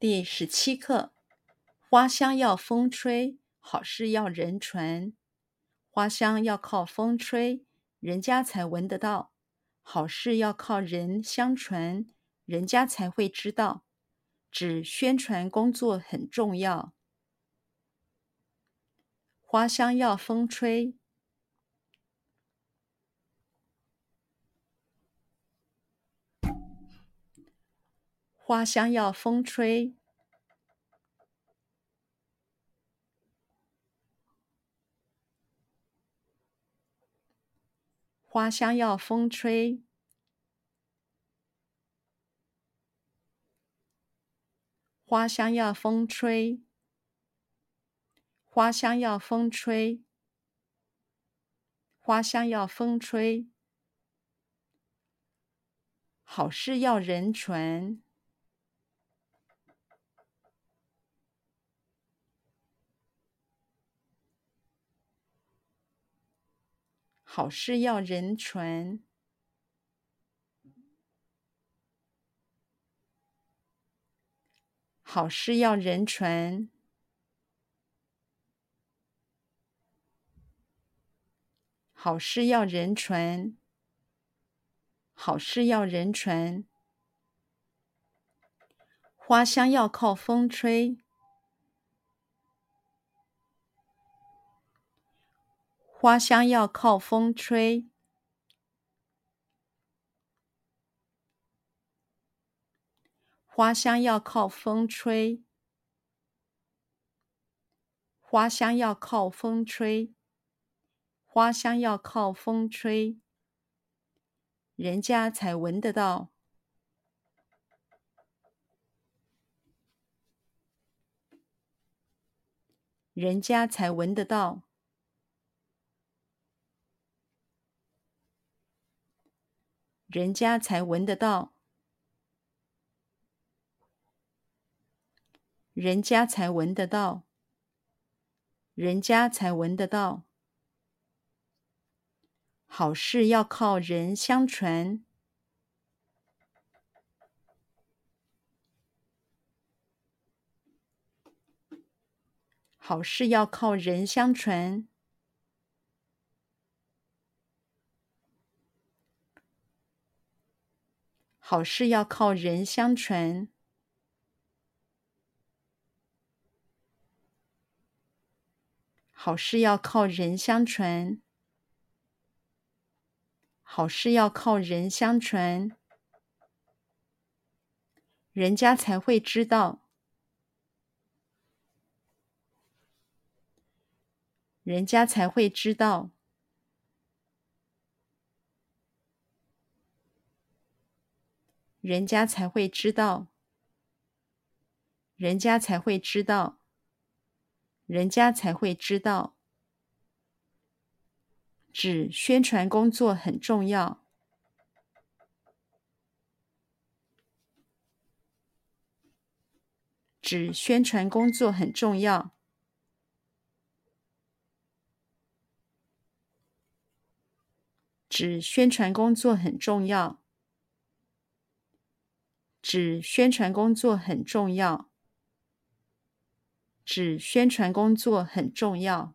第十七课：花香要风吹，好事要人传。花香要靠风吹，人家才闻得到；好事要靠人相传，人家才会知道。指宣传工作很重要。花香要风吹。花香要风吹，花香要风吹，花香要风吹，花香要风吹，花香要风吹，好事要人传。好事要人传，好事要人传，好事要人传，好事要人传，花香要靠风吹。花香要靠风吹，花香要靠风吹，花香要靠风吹，花香要靠风吹，人家才闻得到，人家才闻得到。人家才闻得到，人家才闻得到，人家才闻得到。好事要靠人相传，好事要靠人相传。好事要靠人相传，好事要靠人相传，好事要靠人相传，人家才会知道，人家才会知道。人家才会知道，人家才会知道，人家才会知道。指宣传工作很重要，指宣传工作很重要，指宣传工作很重要。指宣传工作很重要，指宣传工作很重要。